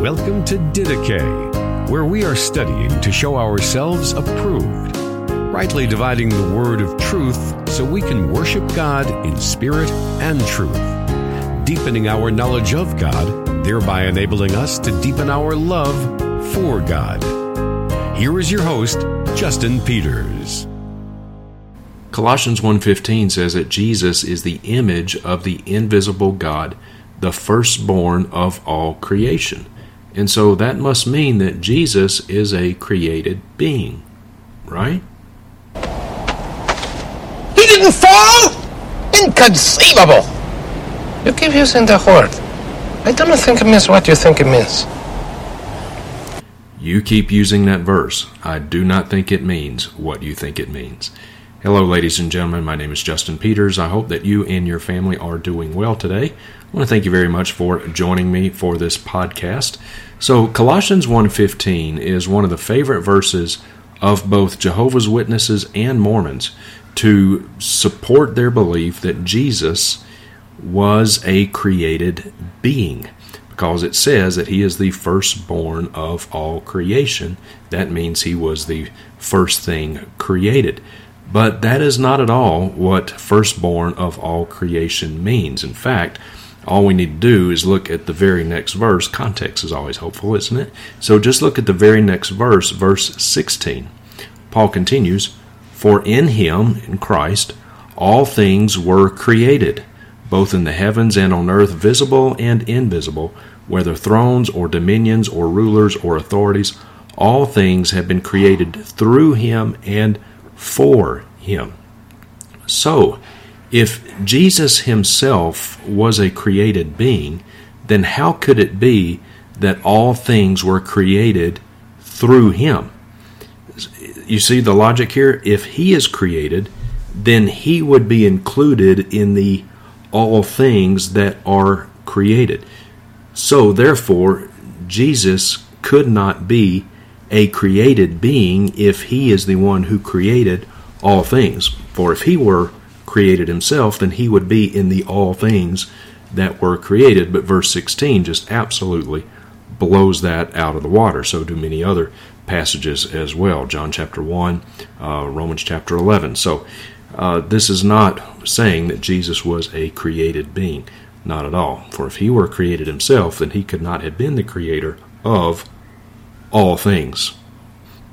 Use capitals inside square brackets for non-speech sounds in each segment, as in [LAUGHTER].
Welcome to Didache, where we are studying to show ourselves approved, rightly dividing the word of truth so we can worship God in spirit and truth, deepening our knowledge of God, thereby enabling us to deepen our love for God. Here is your host, Justin Peters. Colossians 1:15 says that Jesus is the image of the invisible God, the firstborn of all creation. And so that must mean that Jesus is a created being, right? He didn't fall? Inconceivable! You keep using the word. I don't think it means what you think it means. You keep using that verse. I do not think it means what you think it means. Hello, ladies and gentlemen. My name is Justin Peters. I hope that you and your family are doing well today. I want to thank you very much for joining me for this podcast. So, Colossians 1:15 is one of the favorite verses of both Jehovah's Witnesses and Mormons to support their belief that Jesus was a created being because it says that he is the firstborn of all creation. That means he was the first thing created. But that is not at all what firstborn of all creation means. In fact, all we need to do is look at the very next verse. Context is always helpful, isn't it? So just look at the very next verse, verse 16. Paul continues For in him, in Christ, all things were created, both in the heavens and on earth, visible and invisible, whether thrones or dominions or rulers or authorities, all things have been created through him and for him. So, if Jesus himself was a created being, then how could it be that all things were created through him? You see the logic here? If he is created, then he would be included in the all things that are created. So, therefore, Jesus could not be a created being if he is the one who created all things. For if he were created himself, then he would be in the all things that were created. But verse 16 just absolutely blows that out of the water. So do many other passages as well. John chapter 1, uh, Romans chapter 11. So uh, this is not saying that Jesus was a created being. Not at all. For if he were created himself, then he could not have been the creator of all things.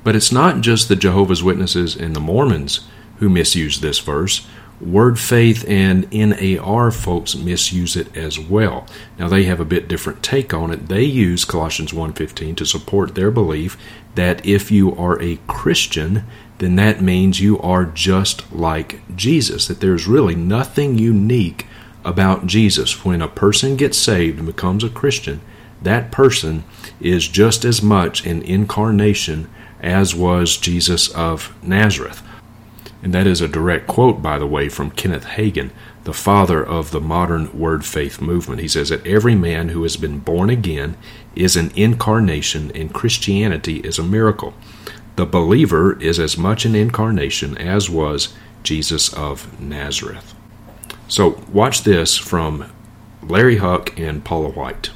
But it's not just the Jehovah's Witnesses and the Mormons who misuse this verse. Word Faith and NAR folks misuse it as well. Now they have a bit different take on it. They use Colossians 1:15 to support their belief that if you are a Christian, then that means you are just like Jesus, that there's really nothing unique about Jesus. When a person gets saved and becomes a Christian, that person is just as much an incarnation as was Jesus of Nazareth. And that is a direct quote, by the way, from Kenneth Hagin, the father of the modern word faith movement. He says that every man who has been born again is an incarnation, and Christianity is a miracle. The believer is as much an incarnation as was Jesus of Nazareth. So, watch this from Larry Huch and Paula White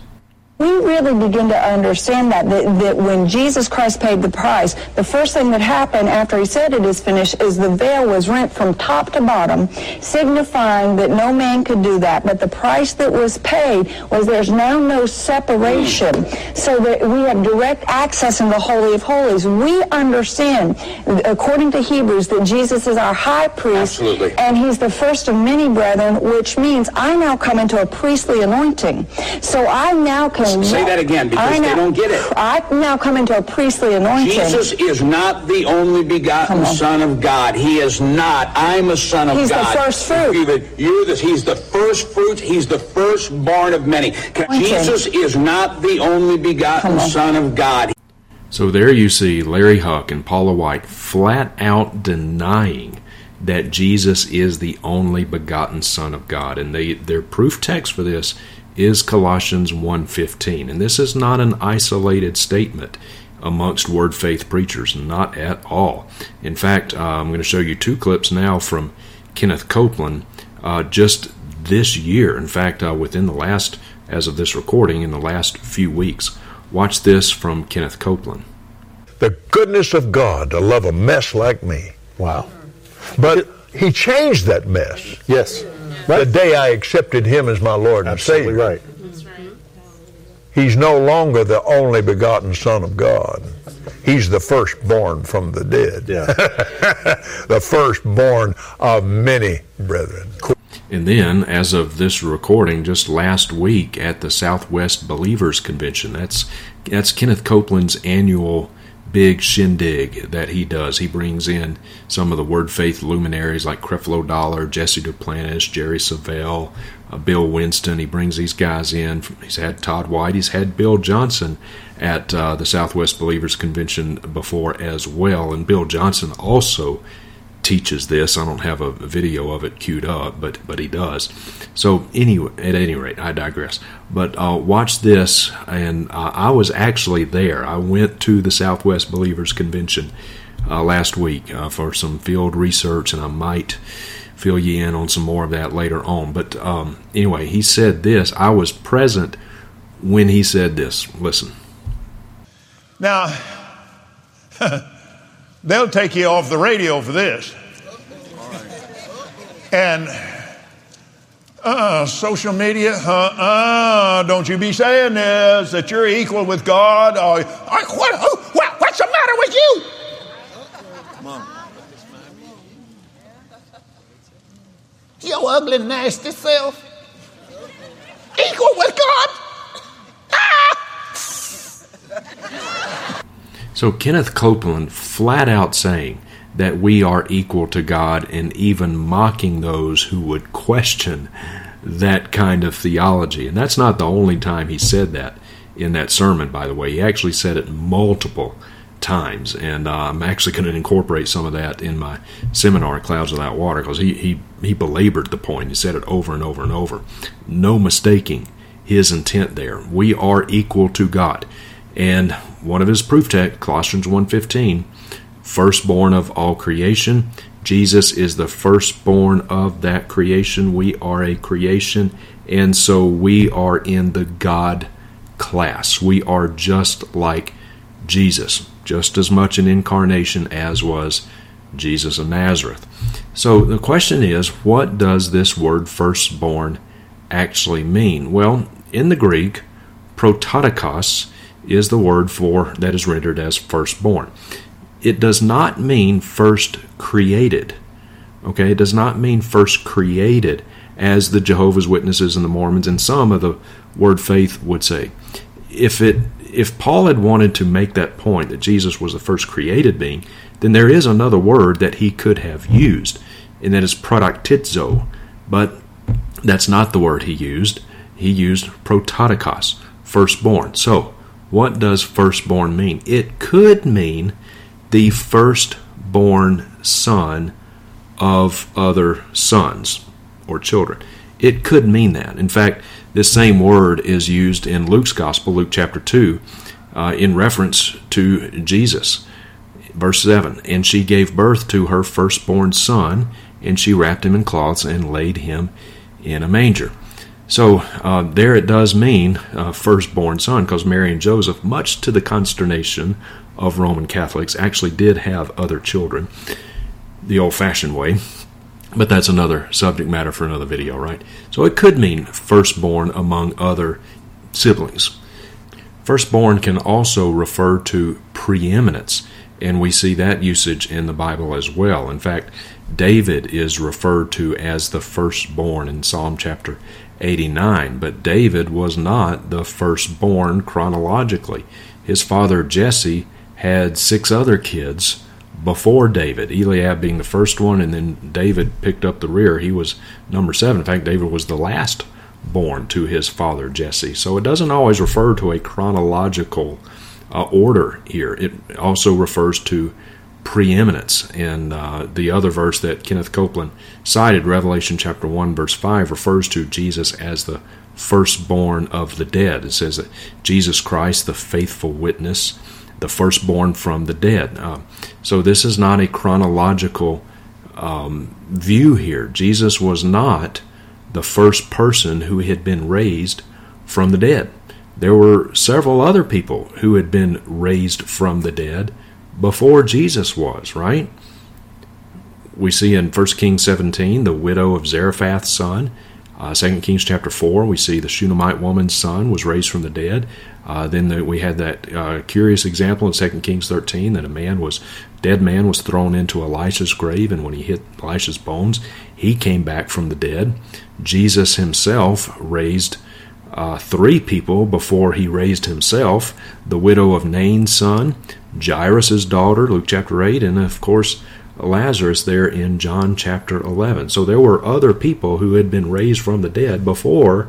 we really begin to understand that, that, that when Jesus Christ paid the price, the first thing that happened after he said it is finished is the veil was rent from top to bottom, signifying that no man could do that. But the price that was paid was there's now no separation, so that we have direct access in the Holy of Holies. We understand, according to Hebrews, that Jesus is our high priest, Absolutely. and he's the first of many brethren, which means I now come into a priestly anointing. So I now can Say that again because I they don't get it. I now come into a priestly anointing. Jesus is not the only begotten on. Son of God. He is not. I'm a son of He's the first fruit. You, you, this, he's the first fruit. He's the firstborn of many. Anointing. Jesus is not the only begotten on. Son of God. So there you see Larry Huch and Paula White flat out denying that Jesus is the only begotten Son of God. And they, their proof text for this is Colossians 1.15. And this is not an isolated statement amongst word faith preachers, not at all. In fact, uh, I'm going to show you two clips now from Kenneth Copeland uh, just this year. In fact, uh, within the last, as of this recording, in the last few weeks, Watch this from Kenneth Copeland. The goodness of God to love a mess like me. Wow. But he changed that mess. Yes. The day I accepted him as my Lord and Absolutely Savior. right. He's no longer the only begotten Son of God. He's the firstborn from the dead. Yeah. [LAUGHS] the firstborn of many brethren. And then, as of this recording, just last week at the Southwest Believers Convention, that's that's Kenneth Copeland's annual big shindig that he does. He brings in some of the Word Faith luminaries like Creflo Dollar, Jesse Duplantis, Jerry Savelle, uh, Bill Winston. He brings these guys in. He's had Todd White. He's had Bill Johnson at uh, the Southwest Believers Convention before as well. And Bill Johnson also teaches this. I don't have a video of it queued up, but but he does. So anyway, at any rate, I digress. But uh, watch this, and uh, I was actually there. I went to the Southwest Believers Convention uh, last week uh, for some field research, and I might fill you in on some more of that later on. But um, anyway, he said this. I was present when he said this. Listen. Now, [LAUGHS] they'll take you off the radio for this. And uh, social media, uh, uh, don't you be saying this that you're equal with God. Or, what, who, what, what's the matter with you? Come on. Your ugly, nasty self. Equal with God. So Kenneth Copeland flat out saying that we are equal to God and even mocking those who would question that kind of theology. And that's not the only time he said that in that sermon, by the way. He actually said it multiple times. And uh, I'm actually going to incorporate some of that in my seminar, Clouds Without Water, because he, he, he belabored the point. He said it over and over and over. No mistaking his intent there. We are equal to God. And one of his proof texts, Colossians 1.15, firstborn of all creation. Jesus is the firstborn of that creation. We are a creation, and so we are in the God class. We are just like Jesus, just as much an incarnation as was Jesus of Nazareth. So the question is, what does this word firstborn actually mean? Well, in the Greek, prototokos is the word for that is rendered as firstborn it does not mean first created. Okay, it does not mean first created, as the Jehovah's Witnesses and the Mormons and some of the Word Faith would say. If it if Paul had wanted to make that point that Jesus was the first created being, then there is another word that he could have used, and that is protoktizo. But that's not the word he used. He used prototokos, firstborn. So, what does firstborn mean? It could mean the firstborn son of other sons or children. It could mean that. In fact, this same word is used in Luke's Gospel, Luke chapter 2, uh, in reference to Jesus. Verse 7 And she gave birth to her firstborn son, and she wrapped him in cloths and laid him in a manger. So uh, there it does mean uh, firstborn son, because Mary and Joseph, much to the consternation of Roman Catholics actually did have other children the old fashioned way. But that's another subject matter for another video, right? So it could mean firstborn among other siblings. Firstborn can also refer to preeminence, and we see that usage in the Bible as well. In fact, David is referred to as the firstborn in Psalm chapter 89, but David was not the firstborn chronologically. His father Jesse had six other kids before David, Eliab being the first one, and then David picked up the rear. He was number seven. In fact, David was the last born to his father Jesse. So it doesn't always refer to a chronological uh, order here. It also refers to preeminence. And uh, the other verse that Kenneth Copeland cited, Revelation chapter 1, verse 5, refers to Jesus as the firstborn of the dead. It says that Jesus Christ, the faithful witness, the firstborn from the dead. Uh, so this is not a chronological um, view here. Jesus was not the first person who had been raised from the dead. there were several other people who had been raised from the dead before Jesus was, right? We see in 1 Kings 17 the widow of Zarephath's son. Uh, 2 Kings chapter 4, we see the Shunammite woman's son was raised from the dead. Uh, then the, we had that uh, curious example in 2 Kings 13 that a man was, dead man was thrown into Elisha's grave, and when he hit Elisha's bones, he came back from the dead. Jesus himself raised uh, three people before he raised himself the widow of Nain's son, Jairus' daughter, Luke chapter 8, and of course, Lazarus there in John chapter 11. So there were other people who had been raised from the dead before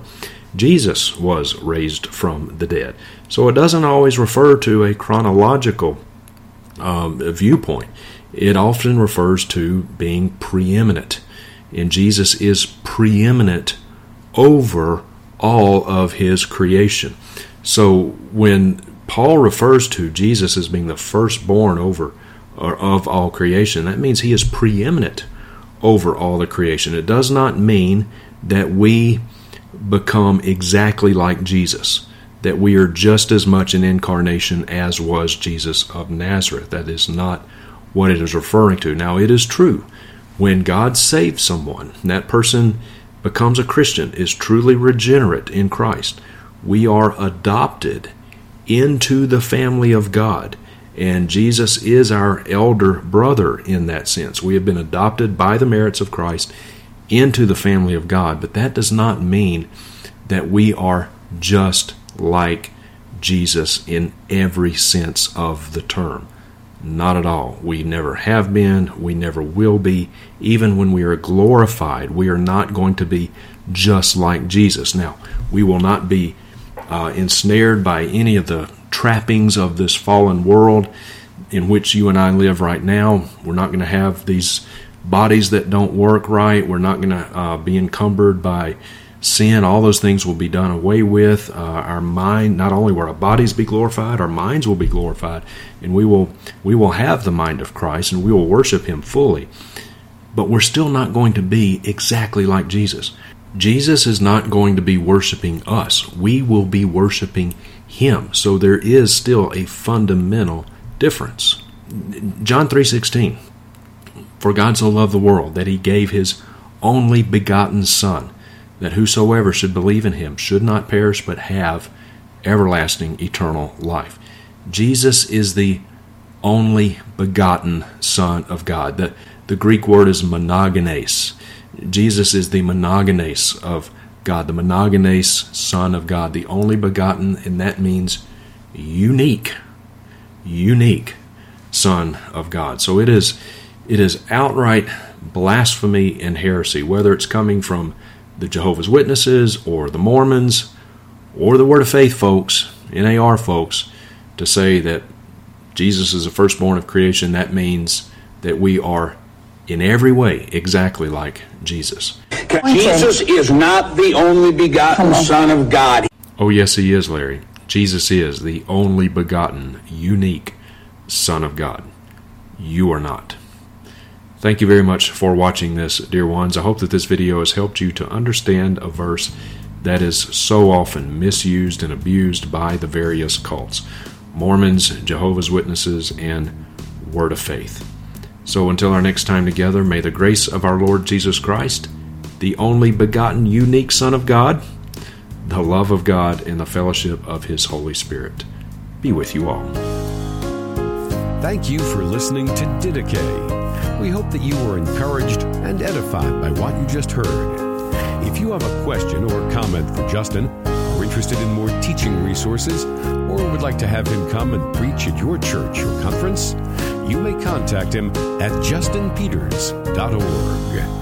Jesus was raised from the dead. So it doesn't always refer to a chronological um, viewpoint, it often refers to being preeminent. And Jesus is preeminent over all of his creation. So when Paul refers to Jesus as being the firstborn over or of all creation, that means he is preeminent over all the creation. It does not mean that we become exactly like Jesus, that we are just as much an incarnation as was Jesus of Nazareth. That is not what it is referring to. Now, it is true when God saves someone, that person becomes a Christian, is truly regenerate in Christ, we are adopted into the family of God. And Jesus is our elder brother in that sense. We have been adopted by the merits of Christ into the family of God. But that does not mean that we are just like Jesus in every sense of the term. Not at all. We never have been, we never will be. Even when we are glorified, we are not going to be just like Jesus. Now, we will not be uh, ensnared by any of the trappings of this fallen world in which you and I live right now. We're not going to have these bodies that don't work right. We're not going to uh, be encumbered by sin, all those things will be done away with. Uh, our mind, not only will our bodies be glorified, our minds will be glorified, and we will we will have the mind of Christ, and we will worship Him fully. But we're still not going to be exactly like Jesus. Jesus is not going to be worshiping us. We will be worshiping Him. So there is still a fundamental difference. John three sixteen. For God so loved the world that He gave His only begotten Son that whosoever should believe in him should not perish but have everlasting eternal life. Jesus is the only begotten Son of God. The, the Greek word is monogenes. Jesus is the monogenes of God, the monogenes Son of God, the only begotten, and that means unique, unique Son of God. So it is, it is outright blasphemy and heresy, whether it's coming from the Jehovah's Witnesses or the Mormons or the Word of Faith folks, NAR folks, to say that Jesus is the firstborn of creation, that means that we are in every way exactly like Jesus. Jesus is not the only begotten Son of God. Oh, yes, he is, Larry. Jesus is the only begotten, unique Son of God. You are not. Thank you very much for watching this, dear ones. I hope that this video has helped you to understand a verse that is so often misused and abused by the various cults Mormons, Jehovah's Witnesses, and Word of Faith. So until our next time together, may the grace of our Lord Jesus Christ, the only begotten, unique Son of God, the love of God, and the fellowship of His Holy Spirit be with you all. Thank you for listening to Didache. We hope that you were encouraged and edified by what you just heard. If you have a question or comment for Justin, are interested in more teaching resources, or would like to have him come and preach at your church or conference, you may contact him at justinpeters.org.